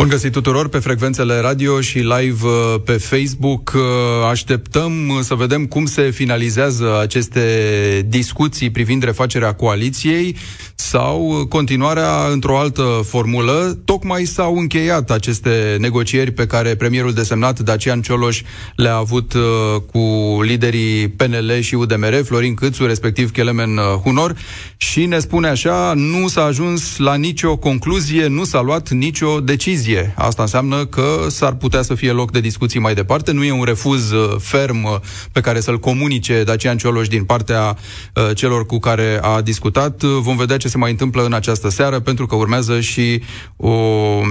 Bun găsit tuturor pe frecvențele radio și live uh, pe Facebook. Uh, așteptăm uh, să vedem cum se finalizează aceste discuții privind refacerea coaliției sau continuarea într-o altă formulă. Tocmai s-au încheiat aceste negocieri pe care premierul desemnat Dacian Cioloș le-a avut cu liderii PNL și UDMR, Florin Câțu, respectiv Kelemen Hunor, și ne spune așa, nu s-a ajuns la nicio concluzie, nu s-a luat nicio decizie decizie. Asta înseamnă că s-ar putea să fie loc de discuții mai departe. Nu e un refuz uh, ferm uh, pe care să-l comunice Dacian Cioloș din partea uh, celor cu care a discutat. Vom vedea ce se mai întâmplă în această seară, pentru că urmează și o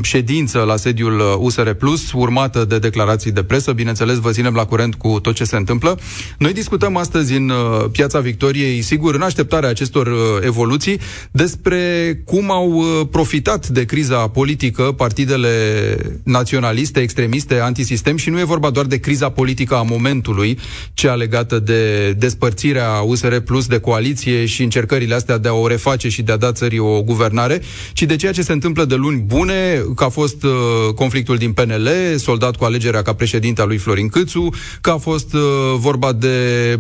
ședință la sediul USR Plus, urmată de declarații de presă. Bineînțeles, vă ținem la curent cu tot ce se întâmplă. Noi discutăm astăzi în Piața Victoriei, sigur, în așteptarea acestor evoluții, despre cum au profitat de criza politică partidele partidele naționaliste, extremiste, antisistem și nu e vorba doar de criza politică a momentului, cea legată de despărțirea USR Plus de coaliție și încercările astea de a o reface și de a da țării o guvernare, ci de ceea ce se întâmplă de luni bune, că a fost uh, conflictul din PNL, soldat cu alegerea ca președinte a lui Florin Câțu, că a fost uh, vorba de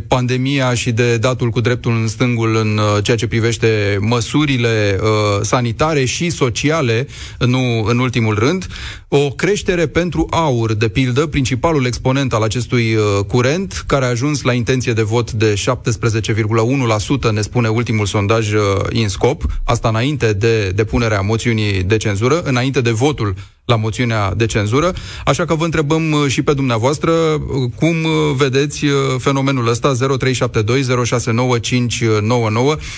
pandemia și de datul cu dreptul în stângul în uh, ceea ce privește măsurile uh, sanitare și sociale, nu în ultimul rând, rând, o creștere pentru aur, de pildă, principalul exponent al acestui uh, curent, care a ajuns la intenție de vot de 17,1%, ne spune ultimul sondaj uh, INSCOP, asta înainte de depunerea moțiunii de cenzură, înainte de votul la moțiunea de cenzură, așa că vă întrebăm uh, și pe dumneavoastră uh, cum uh, vedeți fenomenul ăsta? 0372069599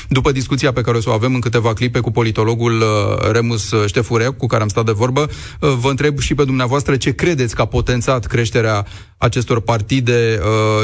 după discuția pe care o să o avem în câteva clipe cu politologul Remus Ștefure, cu care am stat de vorbă. Vă întreb și pe dumneavoastră ce credeți că a potențat creșterea acestor partide,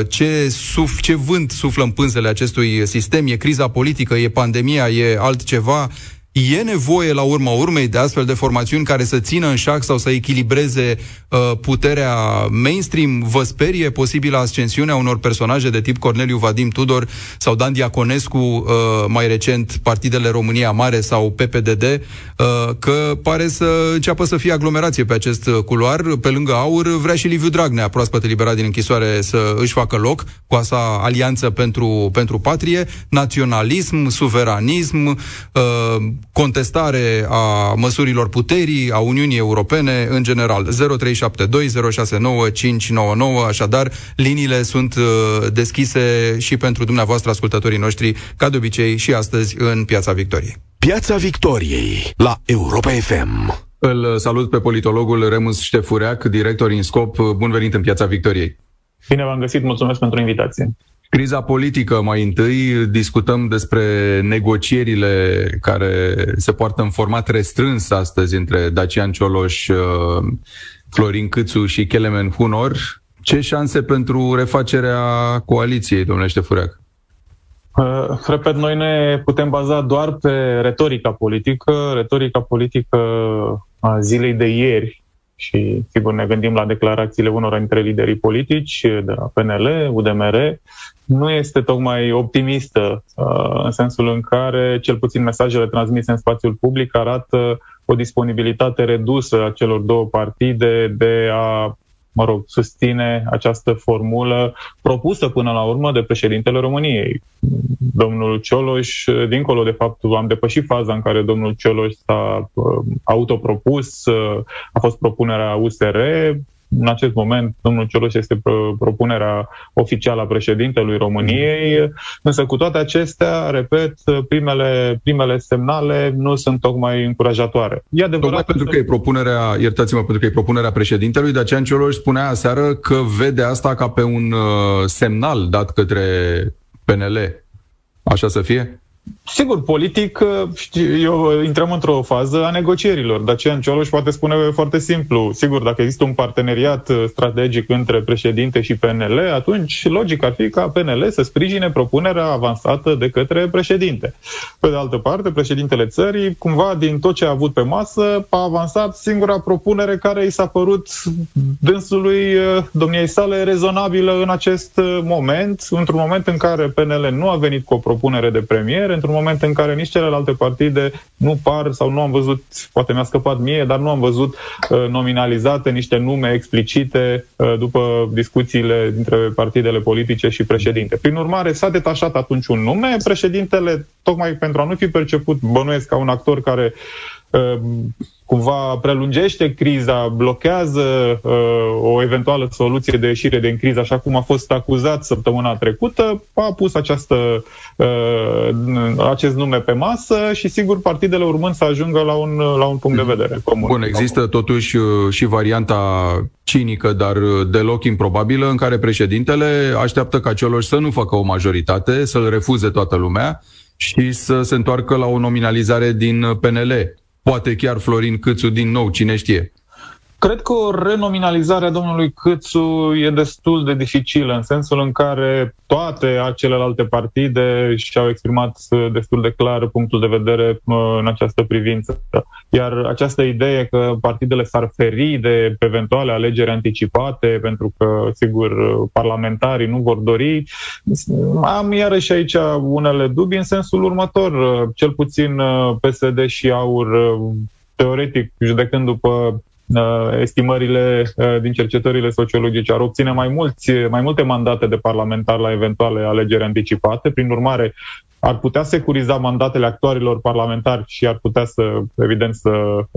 ce, suf, ce vânt suflă în pânzele acestui sistem, e criza politică, e pandemia, e altceva, E nevoie, la urma urmei, de astfel de formațiuni care să țină în șac sau să echilibreze uh, puterea mainstream? Vă sperie posibilă ascensiunea unor personaje de tip Corneliu Vadim Tudor sau Dan Diaconescu, uh, mai recent Partidele România Mare sau PPDD, uh, că pare să înceapă să fie aglomerație pe acest culoar. Pe lângă aur, vrea și Liviu Dragnea, proaspăt eliberat din închisoare, să își facă loc cu asta alianță pentru, pentru patrie, naționalism, suveranism, uh, contestare a măsurilor puterii, a Uniunii Europene în general. 0372069599, așadar, liniile sunt uh, deschise și pentru dumneavoastră, ascultătorii noștri, ca de obicei și astăzi în Piața Victoriei. Piața Victoriei la Europa FM. Îl salut pe politologul Remus Ștefureac, director în scop. Bun venit în Piața Victoriei. Bine v-am găsit, mulțumesc pentru invitație. Criza politică mai întâi, discutăm despre negocierile care se poartă în format restrâns astăzi între Dacian Cioloș, uh, Florin Câțu și Kelemen Hunor. Ce șanse pentru refacerea coaliției, domnule Ștefureac? Uh, repet, noi ne putem baza doar pe retorica politică, retorica politică a zilei de ieri, și sigur ne gândim la declarațiile unor dintre liderii politici de la PNL, UDMR, nu este tocmai optimistă uh, în sensul în care cel puțin mesajele transmise în spațiul public arată o disponibilitate redusă a celor două partide de a mă rog, susține această formulă propusă până la urmă de președintele României. Domnul Cioloș, dincolo de faptul, am depășit faza în care domnul Cioloș s-a uh, autopropus, uh, a fost propunerea USR, în acest moment, domnul Cioloș este propunerea oficială a președintelui României, însă cu toate acestea, repet, primele, primele semnale nu sunt tocmai încurajatoare. E adevărat tocmai pentru că e propunerea, iertați-mă, pentru că e propunerea președintelui, de aceea Cioloș spunea aseară că vede asta ca pe un uh, semnal dat către PNL. Așa să fie? Sigur, politic, știu, eu intrăm într-o fază a negocierilor. Dacian Cioloș poate spune foarte simplu. Sigur, dacă există un parteneriat strategic între președinte și PNL, atunci logic ar fi ca PNL să sprijine propunerea avansată de către președinte. Pe de altă parte, președintele țării, cumva din tot ce a avut pe masă, a avansat singura propunere care i s-a părut dânsului domniei sale rezonabilă în acest moment, într-un moment în care PNL nu a venit cu o propunere de premier, într-un moment în care nici celelalte partide nu par sau nu am văzut, poate mi-a scăpat mie, dar nu am văzut uh, nominalizate niște nume explicite uh, după discuțiile dintre partidele politice și președinte. Prin urmare, s-a detașat atunci un nume, președintele, tocmai pentru a nu fi perceput, bănuiesc, ca un actor care uh, cumva prelungește criza, blochează uh, o eventuală soluție de ieșire din criză, așa cum a fost acuzat săptămâna trecută, a pus această, uh, acest nume pe masă și sigur partidele urmând să ajungă la un, la un punct de mhm. vedere comun. Bun, există totuși uh, și varianta cinică, dar uh, deloc improbabilă, în care președintele așteaptă ca celor să nu facă o majoritate, să-l refuze toată lumea și să se întoarcă la o nominalizare din PNL Poate chiar Florin Câțu din nou, cine știe. Cred că o renominalizare a domnului Câțu e destul de dificilă, în sensul în care toate celelalte partide și-au exprimat destul de clar punctul de vedere în această privință. Iar această idee că partidele s-ar feri de eventuale alegeri anticipate, pentru că, sigur, parlamentarii nu vor dori, am iarăși aici unele dubii în sensul următor. Cel puțin PSD și AUR teoretic, judecând după Uh, estimările uh, din cercetările sociologice ar obține mai, mulți, mai multe mandate de parlamentar la eventuale alegeri anticipate. Prin urmare, ar putea securiza mandatele actualilor parlamentari și ar putea să, evident, să,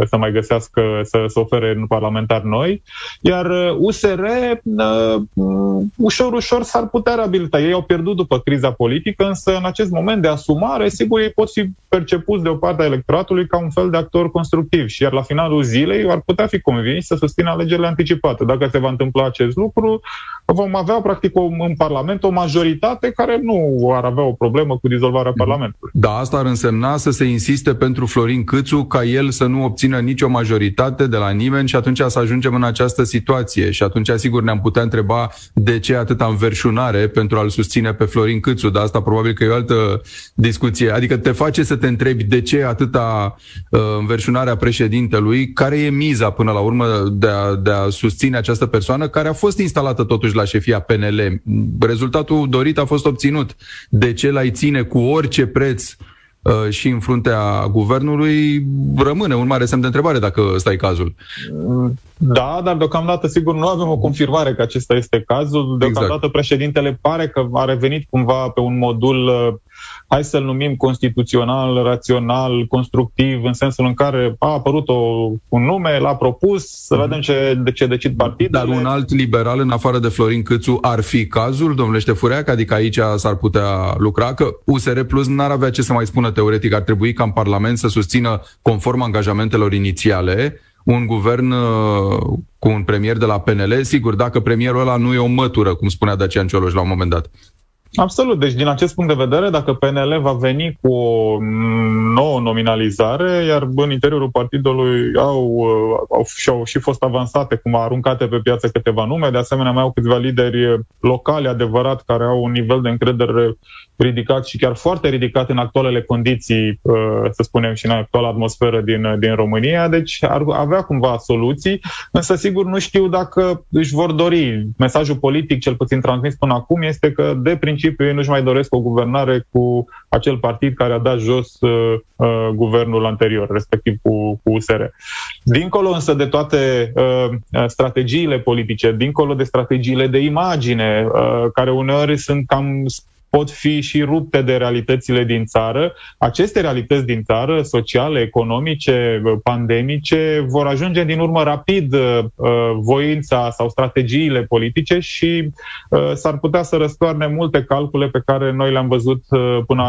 să mai găsească, să, să ofere în parlamentari noi. Iar USR, uh, uh, ușor, ușor s-ar putea reabilita. Ei au pierdut după criza politică, însă în acest moment de asumare, sigur, ei pot fi percepuți de o parte a electoratului ca un fel de actor constructiv și iar la finalul zilei ar putea fi convins să susțină alegerile anticipate. Dacă se va întâmpla acest lucru, vom avea practic o, în Parlament o majoritate care nu ar avea o problemă cu dizolvarea Parlamentului. Da, asta ar însemna să se insiste pentru Florin Câțu ca el să nu obțină nicio majoritate de la nimeni și atunci să ajungem în această situație. Și atunci, sigur, ne-am putea întreba de ce atâta înverșunare pentru a-l susține pe Florin Câțu, dar asta probabil că e o altă discuție. Adică te face să te întrebi de ce atâta uh, înverșunare a președintelui, care e miza până la urmă de a, de a susține această persoană care a fost instalată totuși la șefia PNL. Rezultatul dorit a fost obținut. De ce l-ai ține cu orice preț uh, și în fruntea guvernului, rămâne un mare semn de întrebare dacă ăsta e cazul. Da, dar deocamdată, sigur, nu avem o confirmare că acesta este cazul. Deocamdată exact. președintele pare că a revenit cumva pe un modul uh, hai să-l numim constituțional, rațional, constructiv, în sensul în care a apărut o, un nume, l-a propus, să mm-hmm. vedem ce, de ce decid partidele. Dar un alt liberal, în afară de Florin Câțu, ar fi cazul, domnule Ștefureac? Adică aici s-ar putea lucra? Că USR Plus n-ar avea ce să mai spună teoretic, ar trebui ca în Parlament să susțină, conform angajamentelor inițiale, un guvern uh, cu un premier de la PNL, sigur, dacă premierul ăla nu e o mătură, cum spunea Dacian Cioloș la un moment dat. Absolut. Deci, din acest punct de vedere, dacă PNL va veni cu o nouă nominalizare, iar în interiorul partidului au, au, și-au și fost avansate, cum aruncate pe piață câteva nume, de asemenea mai au câțiva lideri locali adevărat care au un nivel de încredere ridicat și chiar foarte ridicat în actualele condiții, uh, să spunem, și în actuala atmosferă din, din România, deci ar avea cumva soluții, însă sigur nu știu dacă își vor dori. Mesajul politic, cel puțin transmis până acum, este că de principiu ei nu-și mai doresc o guvernare cu acel partid care a dat jos uh, uh, guvernul anterior, respectiv cu, cu USR. Dincolo însă de toate uh, strategiile politice, dincolo de strategiile de imagine, uh, care uneori sunt cam pot fi și rupte de realitățile din țară. Aceste realități din țară, sociale, economice, pandemice, vor ajunge din urmă rapid uh, voința sau strategiile politice și uh, s-ar putea să răstoarne multe calcule pe care noi le-am văzut uh, până,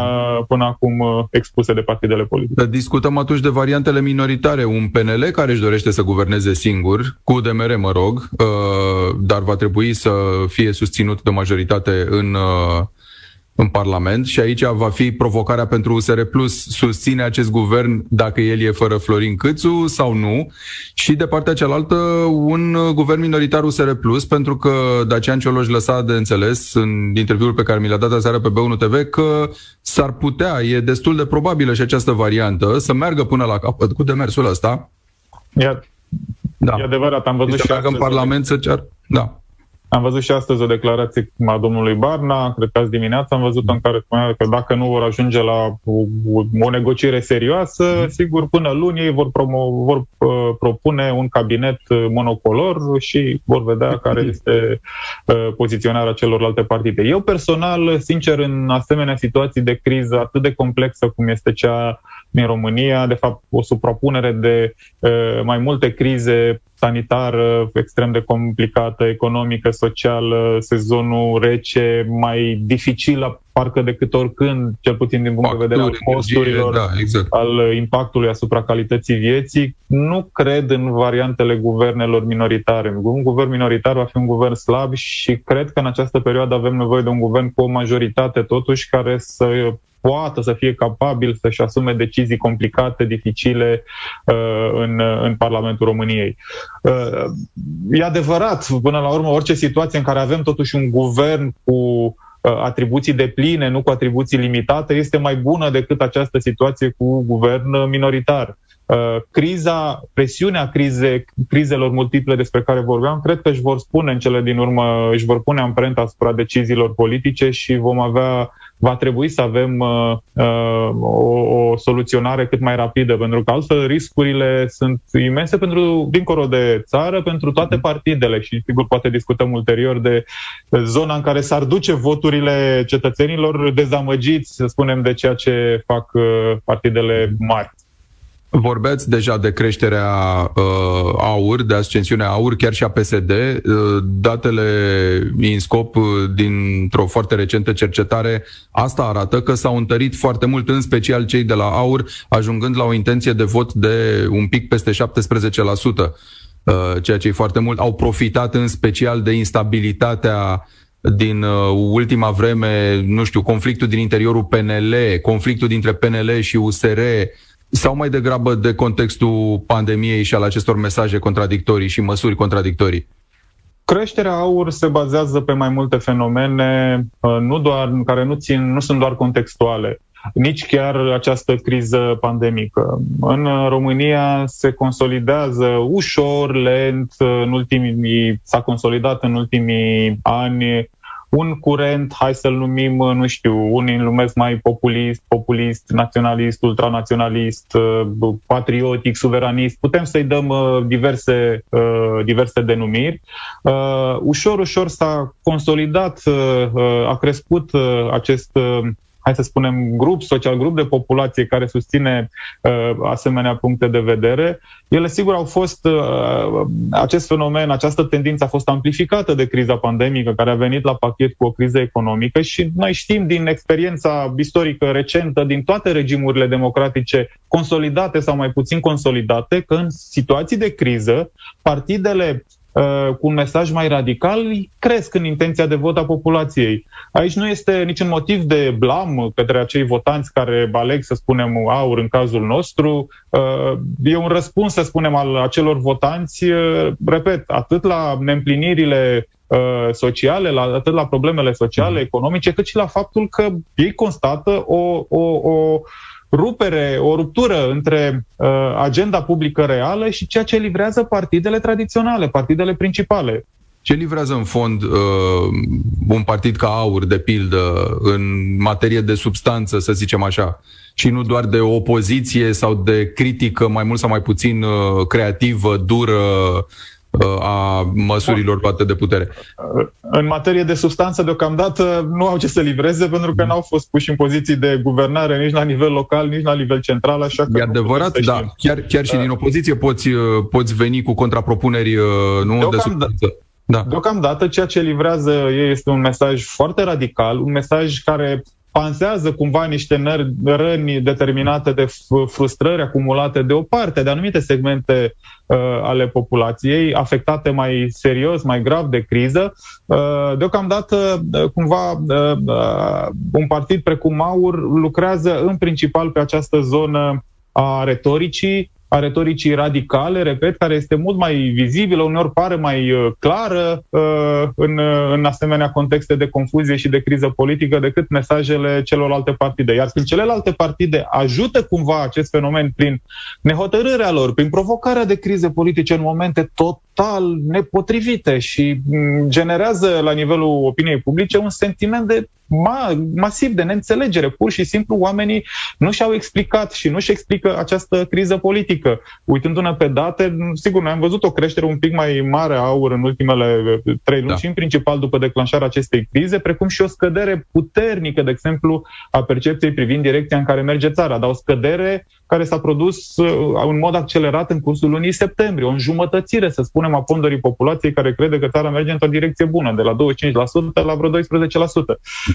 până acum uh, expuse de partidele politice. Discutăm atunci de variantele minoritare. Un PNL care își dorește să guverneze singur, cu DMR, mă rog, uh, dar va trebui să fie susținut de majoritate în uh, în Parlament și aici va fi provocarea pentru USR Plus. Susține acest guvern dacă el e fără Florin Câțu sau nu? Și de partea cealaltă un guvern minoritar USR Plus, pentru că Dacian Cioloș lăsa de înțeles în interviul pe care mi l-a dat aseară pe B1 TV că s-ar putea, e destul de probabilă și această variantă, să meargă până la capăt cu demersul ăsta. Iar, da. E adevărat, am văzut și, și în Parlament să cer. Da. Am văzut și astăzi o declarație a domnului Barna, cred că azi dimineața am văzut în care spunea că dacă nu vor ajunge la o, o negociere serioasă, mm. sigur, până luni ei vor, promo, vor uh, propune un cabinet uh, monocolor și vor vedea care este uh, poziționarea celorlalte partide. Eu personal, sincer, în asemenea situații de criză atât de complexă cum este cea din România, de fapt o suprapunere de uh, mai multe crize sanitară extrem de complicată, economică, socială, sezonul rece, mai dificil parcă decât oricând, cel puțin din punct Facturi, de vedere al costurilor, da, exact. al impactului asupra calității vieții. Nu cred în variantele guvernelor minoritare. Un guvern minoritar va fi un guvern slab și cred că în această perioadă avem nevoie de un guvern cu o majoritate totuși care să poată să fie capabil să-și asume decizii complicate, dificile uh, în, în Parlamentul României. Uh, e adevărat, până la urmă, orice situație în care avem totuși un guvern cu uh, atribuții de pline, nu cu atribuții limitate, este mai bună decât această situație cu guvern minoritar. Uh, criza, presiunea crize, crizelor multiple despre care vorbeam, cred că își vor spune în cele din urmă, își vor pune amprenta asupra deciziilor politice și vom avea, va trebui să avem uh, uh, o, o soluționare cât mai rapidă, pentru că altfel riscurile sunt imense pentru, dincolo de țară, pentru toate partidele și sigur poate discutăm ulterior de zona în care s-ar duce voturile cetățenilor dezamăgiți, să spunem, de ceea ce fac uh, partidele mari. Vorbeați deja de creșterea uh, AUR, de ascensiunea AUR, chiar și a PSD. Uh, datele în scop uh, dintr-o foarte recentă cercetare, asta arată că s-au întărit foarte mult, în special cei de la AUR, ajungând la o intenție de vot de un pic peste 17%. Uh, ceea ce e foarte mult. Au profitat în special de instabilitatea din uh, ultima vreme, nu știu, conflictul din interiorul PNL, conflictul dintre PNL și USR, sau mai degrabă de contextul pandemiei și al acestor mesaje contradictorii și măsuri contradictorii? Creșterea aur se bazează pe mai multe fenomene, uh, nu doar, care nu, țin, nu sunt doar contextuale, nici chiar această criză pandemică. În România se consolidează ușor, lent, în ultimii, s-a consolidat în ultimii ani un curent, hai să-l numim, nu știu, unii îl numesc mai populist, populist, naționalist, ultranaționalist, uh, patriotic, suveranist, putem să-i dăm uh, diverse, uh, diverse denumiri. Ușor, ușor s-a consolidat, a crescut acest hai să spunem, grup social, grup de populație care susține uh, asemenea puncte de vedere, ele sigur au fost, uh, acest fenomen, această tendință a fost amplificată de criza pandemică care a venit la pachet cu o criză economică și noi știm din experiența istorică recentă, din toate regimurile democratice consolidate sau mai puțin consolidate, că în situații de criză, partidele Uh, cu un mesaj mai radical, cresc în intenția de vot a populației. Aici nu este niciun motiv de blam către acei votanți care aleg, să spunem, aur în cazul nostru. Uh, e un răspuns, să spunem, al acelor votanți, uh, repet, atât la neîmplinirile sociale, la, atât la problemele sociale, mhm. economice, cât și la faptul că ei constată o, o, o rupere, o ruptură între uh, agenda publică reală și ceea ce livrează partidele tradiționale, partidele principale. Ce livrează în fond uh, un partid ca AUR, de pildă, în materie de substanță, să zicem așa, și nu doar de opoziție sau de critică mai mult sau mai puțin uh, creativă, dură, a măsurilor luate de putere. În materie de substanță, deocamdată nu au ce să livreze pentru că n-au fost puși în poziții de guvernare nici la nivel local, nici la nivel central, așa că... E adevărat, da. Chiar, chiar și din opoziție poți, poți veni cu contrapropuneri nu Deocamdată. de substanță. Da. Deocamdată ceea ce livrează ei este un mesaj foarte radical, un mesaj care pansează cumva niște răni determinate de frustrări acumulate de o parte de anumite segmente uh, ale populației, afectate mai serios, mai grav de criză. Uh, deocamdată, uh, cumva, uh, uh, un partid precum Aur lucrează în principal pe această zonă a retoricii, a retoricii radicale, repet, care este mult mai vizibilă, uneori pare mai uh, clară uh, în, uh, în asemenea contexte de confuzie și de criză politică decât mesajele celorlalte partide. Iar când celelalte partide ajută cumva acest fenomen prin nehotărârea lor, prin provocarea de crize politice în momente total nepotrivite și mm, generează la nivelul opiniei publice un sentiment de ma, masiv de neînțelegere. Pur și simplu oamenii nu și-au explicat și nu și explică această criză politică. Uitându-ne pe date, sigur, noi am văzut o creștere un pic mai mare a aur în ultimele trei luni da. și în principal după declanșarea acestei crize, precum și o scădere puternică, de exemplu, a percepției privind direcția în care merge țara, dar o scădere care s-a produs uh, în mod accelerat în cursul lunii septembrie, o înjumătățire, să spunem, a ponderii populației care crede că țara merge într-o direcție bună, de la 25% la vreo 12%.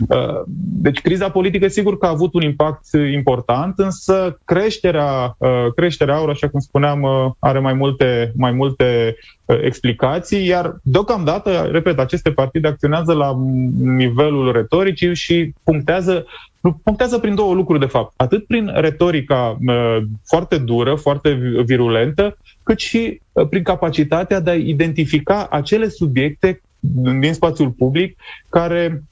Uh, deci criza politică sigur că a avut un impact important, însă creșterea, uh, creșterea aur, așa cum spuneam, are mai multe, mai multe explicații, iar deocamdată, repet, aceste partide acționează la nivelul retoricii și punctează punctează prin două lucruri, de fapt. Atât prin retorica uh, foarte dură, foarte virulentă, cât și uh, prin capacitatea de a identifica acele subiecte din spațiul public care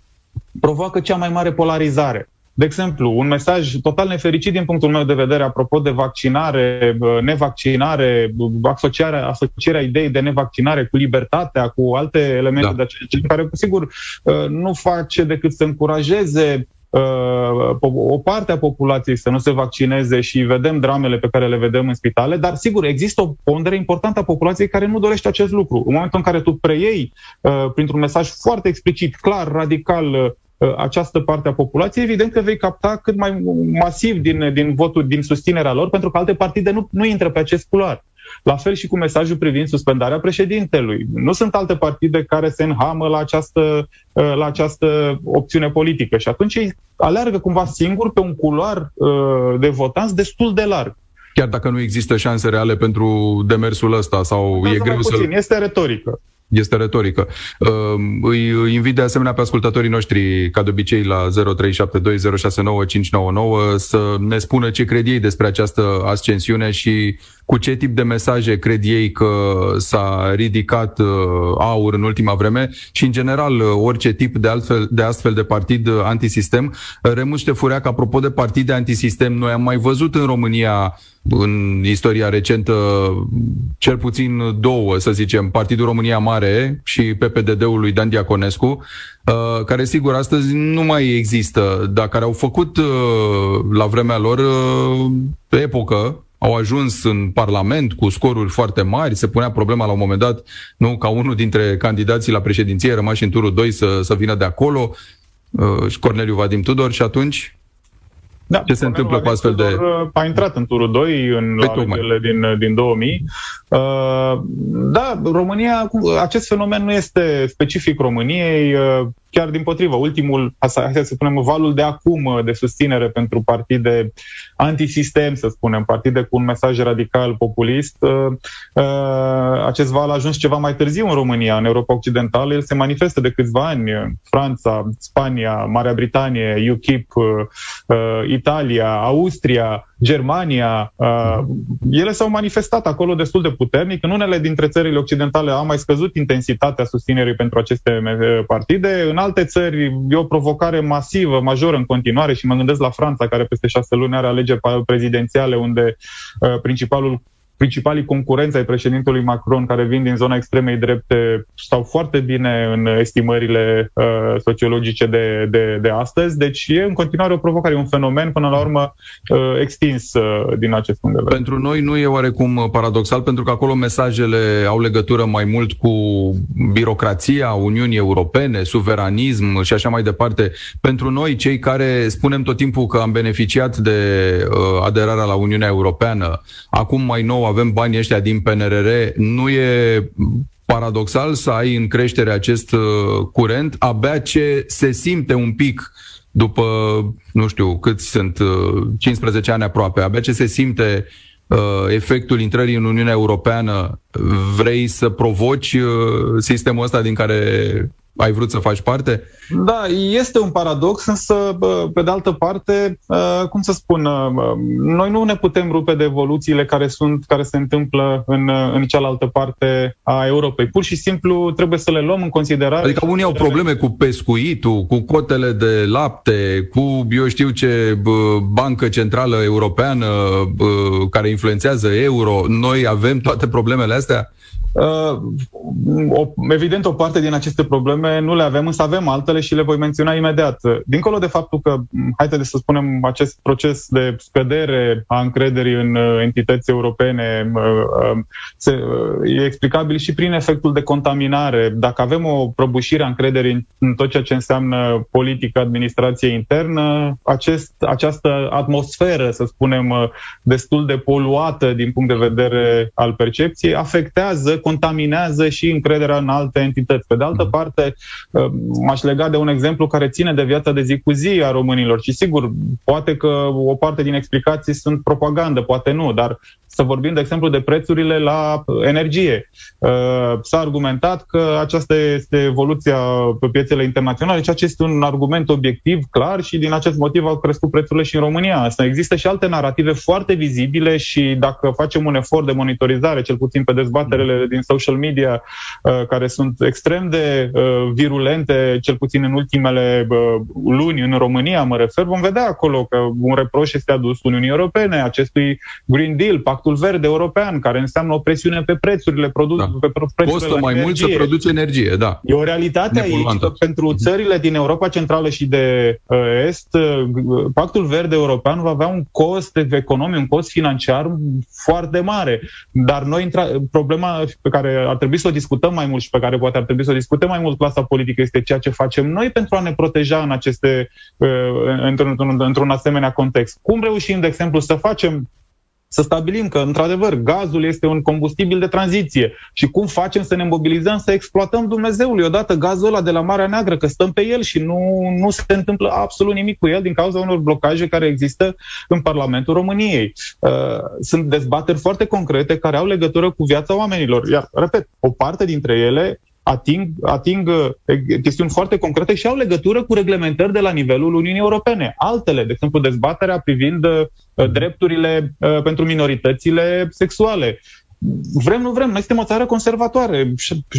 provoacă cea mai mare polarizare. De exemplu, un mesaj total nefericit din punctul meu de vedere apropo de vaccinare, uh, nevaccinare, asocierea, asocierea ideii de nevaccinare cu libertatea, cu alte elemente da. de acest care, sigur, nu face decât să încurajeze Uh, o parte a populației să nu se vaccineze și vedem dramele pe care le vedem în spitale, dar sigur există o pondere importantă a populației care nu dorește acest lucru. În momentul în care tu preiei uh, printr-un mesaj foarte explicit, clar, radical, uh, această parte a populației, evident că vei capta cât mai masiv din, din votul, din susținerea lor, pentru că alte partide nu, nu intră pe acest culoar. La fel și cu mesajul privind suspendarea președintelui. Nu sunt alte partide care se înhamă la această, uh, la această opțiune politică și atunci ei aleargă cumva singur pe un culoar uh, de votanți destul de larg. Chiar dacă nu există șanse reale pentru demersul ăsta sau da, e greu să... Este retorică este retorică. Uh, îi invit de asemenea pe ascultătorii noștri, ca de obicei, la 0372069599 să ne spună ce cred ei despre această ascensiune și cu ce tip de mesaje cred ei că s-a ridicat uh, aur în ultima vreme și, în general, orice tip de, altfel, de astfel de partid antisistem. Remus Ștefureac, apropo de partide antisistem, noi am mai văzut în România în istoria recentă cel puțin două, să zicem, Partidul România Mare și PPDD-ul lui Dan Diaconescu, uh, care sigur astăzi nu mai există, dar care au făcut uh, la vremea lor pe epocă au ajuns în Parlament cu scoruri foarte mari, se punea problema la un moment dat, nu, ca unul dintre candidații la președinție rămași în turul 2 să, să vină de acolo, uh, Corneliu Vadim Tudor și atunci da, ce se întâmplă cu astfel de... Uh, a intrat în turul 2 în păi alegerile din, din 2000. Uh, da, România, acest fenomen nu este specific României. Uh, chiar din potrivă, ultimul, hai să spunem, valul de acum uh, de susținere pentru partide antisistem, să spunem, partide cu un mesaj radical populist, uh, uh, acest val a ajuns ceva mai târziu în România, în Europa Occidentală, el se manifestă de câțiva ani, Franța, Spania, Marea Britanie, UKIP, Italia, Austria, Germania, uh, ele s-au manifestat acolo destul de puternic. În unele dintre țările occidentale a mai scăzut intensitatea susținerii pentru aceste partide. În alte țări e o provocare masivă, majoră în continuare și mă gândesc la Franța, care peste șase luni are alegeri prezidențiale, unde uh, principalul principalii concurenți ai președintelui Macron care vin din zona extremei drepte stau foarte bine în estimările uh, sociologice de, de, de astăzi, deci e în continuare o provocare, un fenomen până la urmă uh, extins uh, din acest punct de vedere. Pentru noi nu e oarecum paradoxal, pentru că acolo mesajele au legătură mai mult cu birocrația Uniunii Europene, suveranism și așa mai departe. Pentru noi, cei care spunem tot timpul că am beneficiat de uh, aderarea la Uniunea Europeană, acum mai nou avem banii ăștia din PNRR, nu e paradoxal să ai în creștere acest uh, curent, abia ce se simte un pic după, nu știu, cât sunt, 15 ani aproape, abia ce se simte efectul intrării în Uniunea Europeană, vrei să provoci sistemul ăsta din care ai vrut să faci parte? Da, este un paradox, însă, pe de altă parte, cum să spun, noi nu ne putem rupe de evoluțiile care sunt, care se întâmplă în, în cealaltă parte a Europei. Pur și simplu trebuie să le luăm în considerare. Adică unii au probleme cu pescuitul, cu cotele de lapte, cu, eu știu ce, bancă centrală europeană care influențează euro. Noi avem toate problemele astea? Uh, o, evident, o parte din aceste probleme nu le avem, însă avem altele și le voi menționa imediat. Dincolo de faptul că, haideți să spunem, acest proces de scădere a încrederii în uh, entități europene uh, se, e explicabil și prin efectul de contaminare. Dacă avem o prăbușire a încrederii în tot ceea ce înseamnă politică, administrație internă, acest, această atmosferă, să spunem, destul de poluată din punct de vedere al percepției, afectează contaminează și încrederea în alte entități. Pe de altă mhm. parte, uh, m-aș lega de un exemplu care ține de viața de zi cu zi a românilor și sigur, poate că o parte din explicații sunt propagandă, poate nu, dar să vorbim, de exemplu, de prețurile la energie. Uh, s-a argumentat că aceasta este evoluția pe piețele internaționale, ceea ce este un argument obiectiv, clar, și din acest motiv au crescut prețurile și în România. Asta există și alte narrative foarte vizibile și dacă facem un efort de monitorizare, cel puțin pe dezbaterele din social media, uh, care sunt extrem de uh, virulente, cel puțin în ultimele luni în România, mă refer, vom vedea acolo că un reproș este adus Uniunii Europene, acestui Green Deal, pact Pactul Verde European, care înseamnă o presiune pe prețurile produse. Da. Pe prețurile Costă mai energie. mult să produce energie, da. E o realitate aici că pentru țările din Europa Centrală și de uh, Est, uh, Pactul Verde European va avea un cost economic, un cost financiar foarte mare. Dar noi, problema pe care ar trebui să o discutăm mai mult și pe care poate ar trebui să o discutăm mai mult clasa politică este ceea ce facem noi pentru a ne proteja în aceste, uh, într-un, într-un asemenea context. Cum reușim, de exemplu, să facem să stabilim că, într-adevăr, gazul este un combustibil de tranziție și cum facem să ne mobilizăm, să exploatăm Dumnezeului odată gazul ăla de la Marea Neagră, că stăm pe el și nu, nu se întâmplă absolut nimic cu el din cauza unor blocaje care există în Parlamentul României. Uh, sunt dezbateri foarte concrete care au legătură cu viața oamenilor. Iar, repet, o parte dintre ele ating, ating uh, chestiuni foarte concrete și au legătură cu reglementări de la nivelul Uniunii Europene. Altele, de exemplu, dezbaterea privind uh, drepturile uh, pentru minoritățile sexuale. Vrem, nu vrem, noi suntem o țară conservatoare.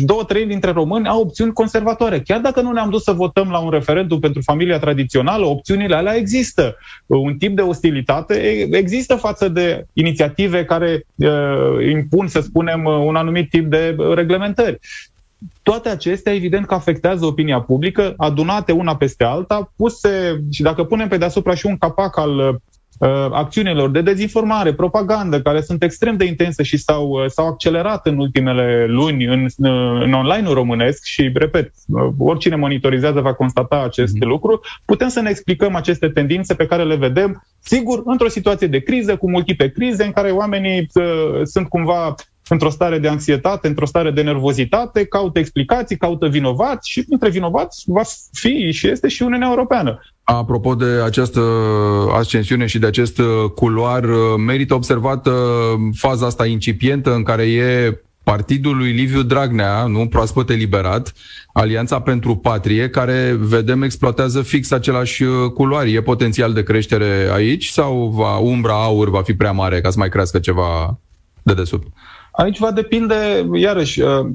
Două, trei dintre români au opțiuni conservatoare. Chiar dacă nu ne-am dus să votăm la un referendum pentru familia tradițională, opțiunile alea există. Un tip de ostilitate există față de inițiative care uh, impun, să spunem, un anumit tip de reglementări. Toate acestea, evident că afectează opinia publică, adunate una peste alta, puse, și dacă punem pe deasupra și un capac al uh, acțiunilor de dezinformare, propagandă, care sunt extrem de intense și s-au, uh, s-au accelerat în ultimele luni în, uh, în online-ul românesc și, repet, uh, oricine monitorizează va constata acest mm-hmm. lucru, putem să ne explicăm aceste tendințe pe care le vedem, sigur, într-o situație de criză, cu multiple crize, în care oamenii uh, sunt cumva într-o stare de anxietate, într-o stare de nervozitate, caută explicații, caută vinovați și între vinovați va fi și este și Uniunea Europeană. Apropo de această ascensiune și de acest culoar, merită observată faza asta incipientă în care e partidul lui Liviu Dragnea, nu proaspăt eliberat, Alianța pentru Patrie, care vedem exploatează fix același culoare. E potențial de creștere aici sau va, umbra aur va fi prea mare ca să mai crească ceva de desubt? Aici va depinde, iarăși, uh,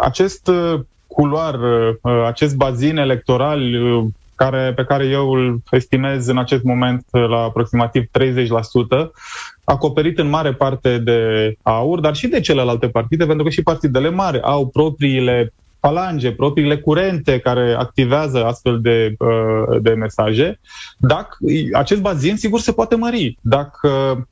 acest uh, culoar, uh, acest bazin electoral care, pe care eu îl estimez în acest moment la aproximativ 30%, acoperit în mare parte de AUR, dar și de celelalte partide, pentru că și partidele mari au propriile falange, propriile curente care activează astfel de, de mesaje. Dacă acest bazin, sigur, se poate mări. Dacă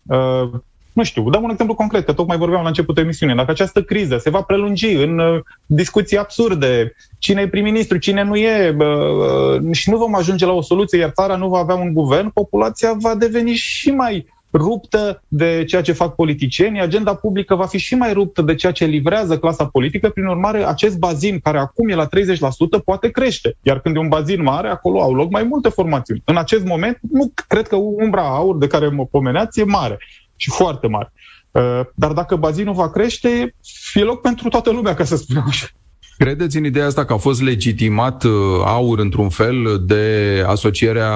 nu știu, dăm un exemplu concret, că tocmai vorbeam la începutul emisiunii. Dacă această criză se va prelungi în uh, discuții absurde, cine e prim-ministru, cine nu e, uh, și nu vom ajunge la o soluție, iar țara nu va avea un guvern, populația va deveni și mai ruptă de ceea ce fac politicieni, agenda publică va fi și mai ruptă de ceea ce livrează clasa politică, prin urmare acest bazin care acum e la 30% poate crește. Iar când e un bazin mare, acolo au loc mai multe formațiuni. În acest moment, nu cred că umbra aur de care mă pomeneați e mare și foarte mare. Uh, dar dacă bazinul va crește, fie loc pentru toată lumea, ca să spunem așa. Credeți în ideea asta că a fost legitimat uh, aur într-un fel de asocierea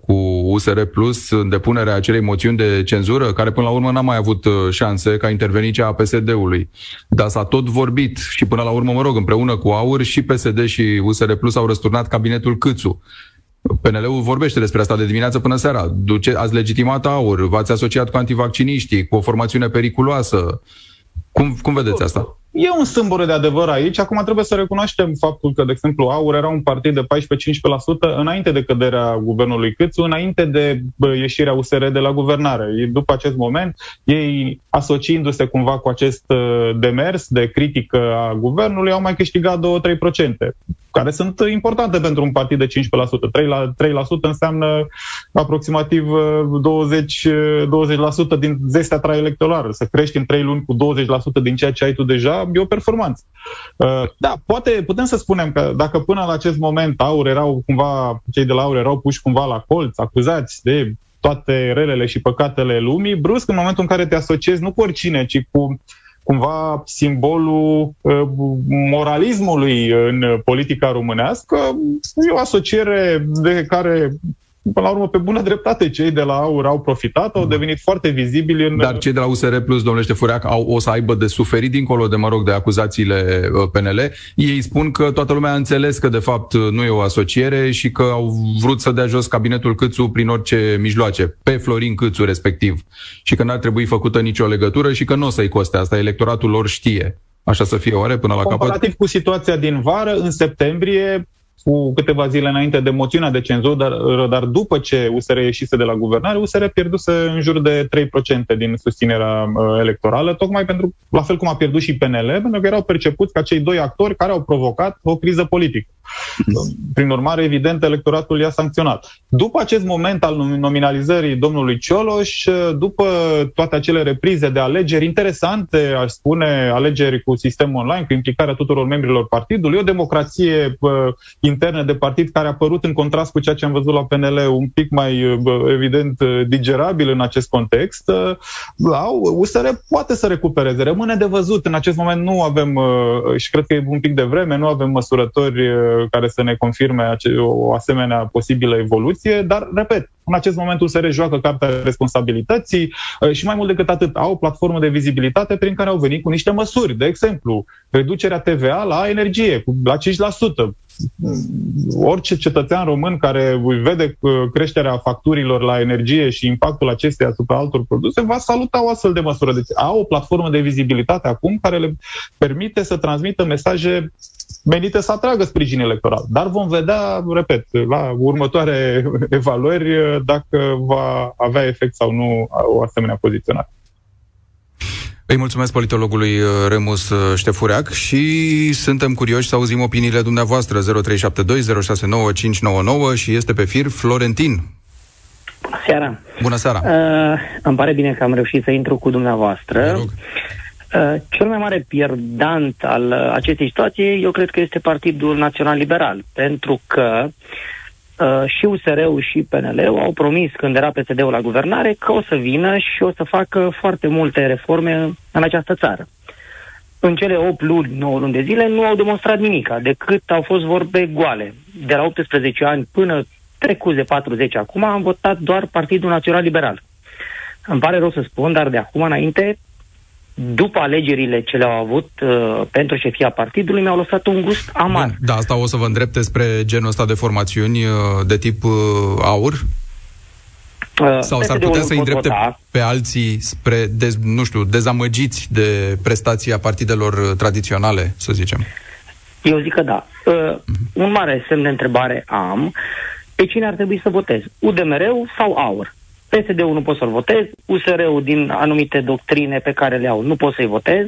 cu USR Plus în depunerea acelei moțiuni de cenzură, care până la urmă n-a mai avut uh, șanse ca interveni cea a PSD-ului. Dar s-a tot vorbit și până la urmă, mă rog, împreună cu aur și PSD și USR Plus au răsturnat cabinetul Câțu. PNL-ul vorbește despre asta de dimineață până seara. Duce, ați legitimat aur, v-ați asociat cu antivacciniștii, cu o formațiune periculoasă. Cum, cum vedeți asta? E un sâmbure de adevăr aici. Acum trebuie să recunoaștem faptul că, de exemplu, AUR era un partid de 14-15% înainte de căderea guvernului Câțu, înainte de ieșirea USR de la guvernare. După acest moment, ei, asociindu-se cumva cu acest uh, demers de critică a guvernului, au mai câștigat 2-3%, care sunt importante pentru un partid de 15%. 3%, la, 3% înseamnă aproximativ 20, uh, 20% uh, din zestea trai electorală. Să crești în 3 luni cu 20% din ceea ce ai tu deja, e o performanță. Uh, da, poate putem să spunem că dacă până la acest moment Aur erau cumva, cei de la Aur erau puși cumva la colț, acuzați de toate relele și păcatele lumii, brusc în momentul în care te asociezi nu cu oricine, ci cu cumva simbolul uh, moralismului în politica românească, e o asociere de care până la urmă, pe bună dreptate, cei de la AUR au profitat, au devenit foarte vizibili în... Dar cei de la USR Plus, domnule Ștefureac, au, o să aibă de suferit dincolo de, mă rog, de acuzațiile uh, PNL. Ei spun că toată lumea a înțeles că, de fapt, nu e o asociere și că au vrut să dea jos cabinetul Câțu prin orice mijloace, pe Florin Câțu, respectiv. Și că n-ar trebui făcută nicio legătură și că nu o să-i coste asta. Electoratul lor știe. Așa să fie oare până la Comparativ capăt? Comparativ cu situația din vară, în septembrie, cu câteva zile înainte de moțiunea de cenzură, dar, dar după ce USR ieșise de la guvernare, USR pierduse în jur de 3% din susținerea uh, electorală, tocmai pentru, la fel cum a pierdut și PNL, pentru că erau percepuți ca cei doi actori care au provocat o criză politică. Prin urmare, evident, electoratul i-a sancționat. După acest moment al nominalizării domnului Cioloș, după toate acele reprize de alegeri interesante, aș spune, alegeri cu sistem online, cu implicarea tuturor membrilor partidului, o democrație uh, internă de partid care a apărut în contrast cu ceea ce am văzut la PNL un pic mai, uh, evident, uh, digerabil în acest context, uh, USR poate să recupereze. Rămâne de văzut. În acest moment nu avem, uh, și cred că e un pic de vreme, nu avem măsurători uh, care să ne confirme o asemenea posibilă evoluție, dar, repet, în acest moment USR joacă cartea responsabilității uh, și mai mult decât atât au o platformă de vizibilitate prin care au venit cu niște măsuri. De exemplu, reducerea TVA la energie la 5%. Orice cetățean român care vede uh, creșterea facturilor la energie și impactul acesteia asupra altor produse va saluta o astfel de măsură. Deci au o platformă de vizibilitate acum care le permite să transmită mesaje menite să atragă sprijin electoral. Dar vom vedea, repet, la următoare evaluări dacă va avea efect sau nu o asemenea poziționare. Îi mulțumesc politologului uh, Remus uh, Ștefureac și suntem curioși să auzim opiniile dumneavoastră 0372069599 și este pe fir Florentin. Bună seara! Bună seara! Uh, îmi pare bine că am reușit să intru cu dumneavoastră. Uh, cel mai mare pierdant al uh, acestei situații, eu cred că este Partidul Național Liberal, pentru că uh, și USR-ul și PNL-ul au promis când era PSD-ul la guvernare că o să vină și o să facă foarte multe reforme în această țară. În cele 8 luni, 9 luni de zile nu au demonstrat nimic, decât au fost vorbe goale. De la 18 ani până trecuze 40 acum am votat doar Partidul Național Liberal. Îmi pare rău să spun, dar de acum înainte după alegerile ce le-au avut uh, pentru șefia partidului, mi-au lăsat un gust amar. Bun, da, asta o să vă îndrepte spre genul ăsta de formațiuni uh, de tip uh, aur? Uh, Sau s-ar putea să îndrepte vota. pe alții spre, dez, nu știu, dezamăgiți de prestația partidelor uh, tradiționale, să zicem? Eu zic că da. Uh, uh-huh. Un mare semn de întrebare am pe cine ar trebui să votez, UDMR-ul sau AUR? PSD-ul nu pot să-l votez, USR-ul din anumite doctrine pe care le au nu pot să-i votez,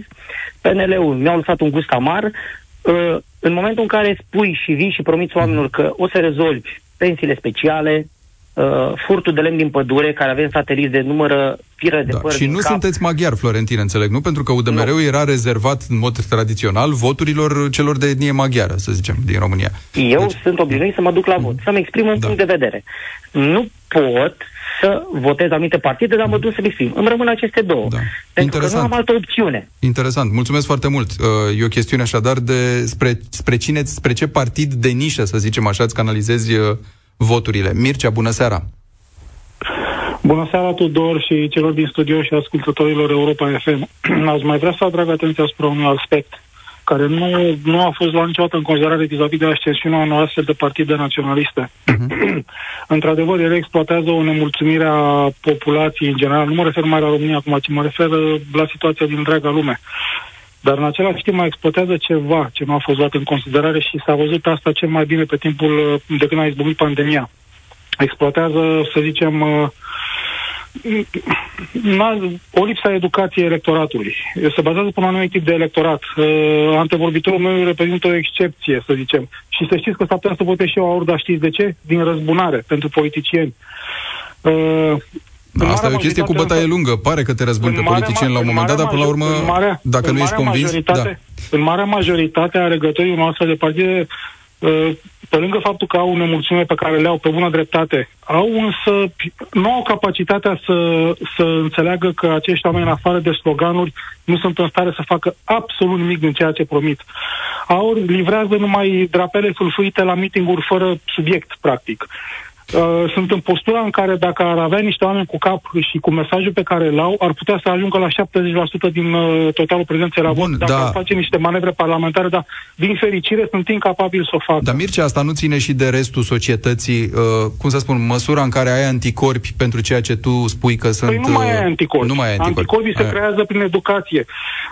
PNL-ul mi-au lăsat un gust amar. Uh, în momentul în care spui și vii și promiți oamenilor că o să rezolvi pensiile speciale, uh, furtul de lemn din pădure, care avem sateliți de numără fire de da. păr Și nu cap. sunteți maghiar, Florentin, înțeleg, nu? Pentru că UDMR-ul era rezervat în mod tradițional voturilor celor de etnie maghiară, să zicem, din România. Eu deci... sunt obișnuit să mă duc la vot, să-mi exprim un da. punct de vedere. Nu pot să votez anumite partide, dar mă duc să-mi exprim. Îmi rămân aceste două. Da. Pentru Interesant. că nu am altă opțiune. Interesant. Mulțumesc foarte mult. Uh, e o chestiune așadar de spre, spre, cine, spre ce partid de nișă, să zicem așa, îți canalizezi uh, voturile. Mircea, bună seara! Bună seara, Tudor, și celor din studio și ascultătorilor Europa FM. Aș mai vrea să atrag atenția asupra unui aspect care nu, nu a fost luat niciodată în considerare vis-a-vis de ascensiunea unor astfel de partide naționaliste. Uh-huh. Într-adevăr, ele exploatează o nemulțumire a populației în general. Nu mă refer mai la România acum, ci mă refer la situația din întreaga lume. Dar în același timp mai exploatează ceva ce nu a fost luat în considerare și s-a văzut asta cel mai bine pe timpul de când a izbucnit pandemia. Exploatează, să zicem, uh, o lipsă a educației electoratului. Se bazează pe un anumit tip de electorat. Uh, antevorbitorul meu reprezintă o excepție, să zicem. Și să știți că s-ar putea să votez și eu aur, dar știți de ce? Din răzbunare, pentru politicieni. Uh, Asta e o chestie cu bătaie lungă. Pare că te răzbuni pe politicieni la un moment dat, dar până la urmă, marea, dacă nu ești convins... Da. În marea majoritate a regătorii unor astfel de partide uh, pe lângă faptul că au o nemulțumire pe care le au pe bună dreptate, au însă, nu au capacitatea să, să înțeleagă că acești oameni, în afară de sloganuri, nu sunt în stare să facă absolut nimic din ceea ce promit. Au livrează numai drapele sulfuite la mitinguri fără subiect, practic. Uh, sunt în postura în care dacă ar avea niște oameni cu cap și cu mesajul pe care îl au, ar putea să ajungă la 70% din uh, totalul prezenței la Bun, vot. Dacă da. ar face niște manevre parlamentare, dar din fericire sunt incapabili să o facă. Dar Mircea, asta nu ține și de restul societății, uh, cum să spun, măsura în care ai anticorpi pentru ceea ce tu spui că sunt... Păi nu mai ai anticorpi. Nu mai ai anticorpi. Anticorpii se creează prin educație.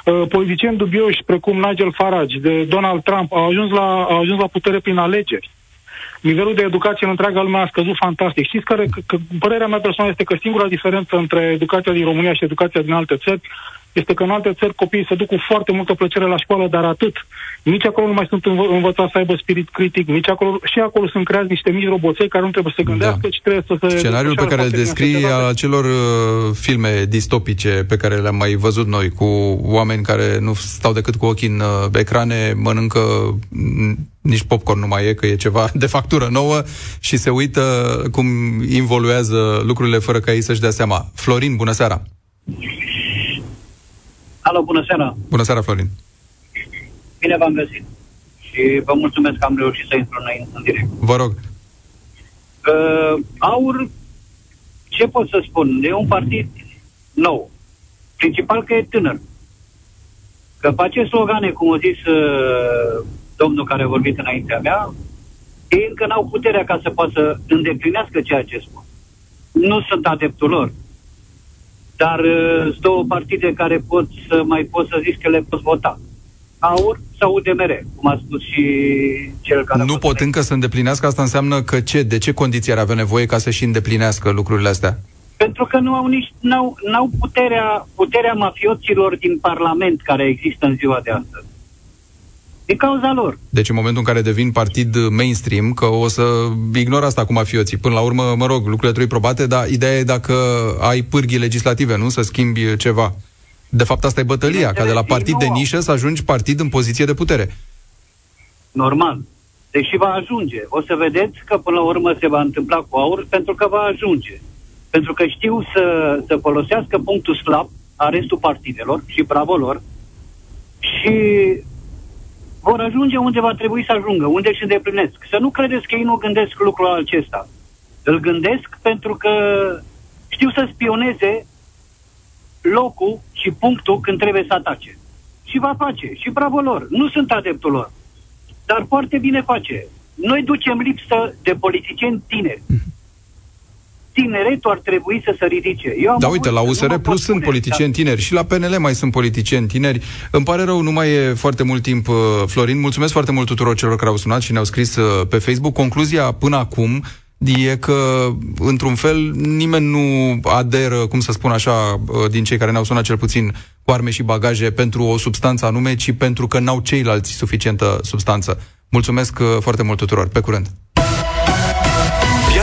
Uh, politicieni dubioși precum Nigel Farage, de Donald Trump, au ajuns la, au ajuns la putere prin alegeri nivelul de educație în întreaga lume a scăzut fantastic. Știți care, că, că părerea mea personală este că singura diferență între educația din România și educația din alte țări este că în alte țări copiii se duc cu foarte multă plăcere la școală, dar atât. Nici acolo nu mai sunt înv- învățați să aibă spirit critic, nici acolo, și acolo sunt creați niște mici roboței care nu trebuie să gândească, da. ci trebuie să se... Scenariul pe care îl descrii al acelor uh, filme distopice pe care le-am mai văzut noi, cu oameni care nu stau decât cu ochii în uh, ecrane, mănâncă nici popcorn nu mai e, că e ceva de factură nouă și se uită cum involuează lucrurile fără ca ei să-și dea seama. Florin, bună seara! Alo, bună seara! Bună seara, Florin! Bine v-am găsit și vă mulțumesc că am reușit să intru în, în direct. Vă rog! Uh, aur, ce pot să spun? E un partid nou. Principal că e tânăr. Că face slogane, cum a zis uh, domnul care a vorbit înaintea mea, ei încă n-au puterea ca să poată să îndeplinească ceea ce spun. Nu sunt adeptul lor. Dar uh, sunt două partide care pot să mai pot să zic că le pot vota. AUR sau UDMR, cum a spus și cel care... Nu pot încă să îndeplinească, asta înseamnă că ce? De ce condiții ar avea nevoie ca să și îndeplinească lucrurile astea? Pentru că nu au nici, n-au, n-au puterea, puterea mafioților din Parlament care există în ziua de astăzi. Din cauza lor. Deci în momentul în care devin partid mainstream, că o să ignor asta cu mafioții. Până la urmă, mă rog, lucrurile trebuie probate, dar ideea e dacă ai pârghii legislative, nu? Să schimbi ceva. De fapt, asta e bătălia, ca de la partid de nișă să ajungi partid în poziție de putere. Normal. Deși va ajunge. O să vedeți că până la urmă se va întâmpla cu aur pentru că va ajunge. Pentru că știu să, să folosească punctul slab a restul partidelor și bravo lor și vor ajunge unde va trebui să ajungă, unde își îndeplinesc. Să nu credeți că ei nu gândesc lucrul acesta. Îl gândesc pentru că știu să spioneze locul și punctul când trebuie să atace. Și va face. Și bravo lor. Nu sunt adeptul lor. Dar foarte bine face. Noi ducem lipsă de politicieni tineri. Mhm tineretul ar trebui să se ridice. Eu am da, uite, la USR Plus sunt politicieni tineri și la PNL mai sunt politicieni tineri. Îmi pare rău, nu mai e foarte mult timp, uh, Florin. Mulțumesc foarte mult tuturor celor care au sunat și ne-au scris uh, pe Facebook. Concluzia până acum e că, într-un fel, nimeni nu aderă, cum să spun așa, uh, din cei care ne-au sunat cel puțin cu arme și bagaje pentru o substanță anume, ci pentru că n-au ceilalți suficientă substanță. Mulțumesc foarte mult tuturor. Pe curând!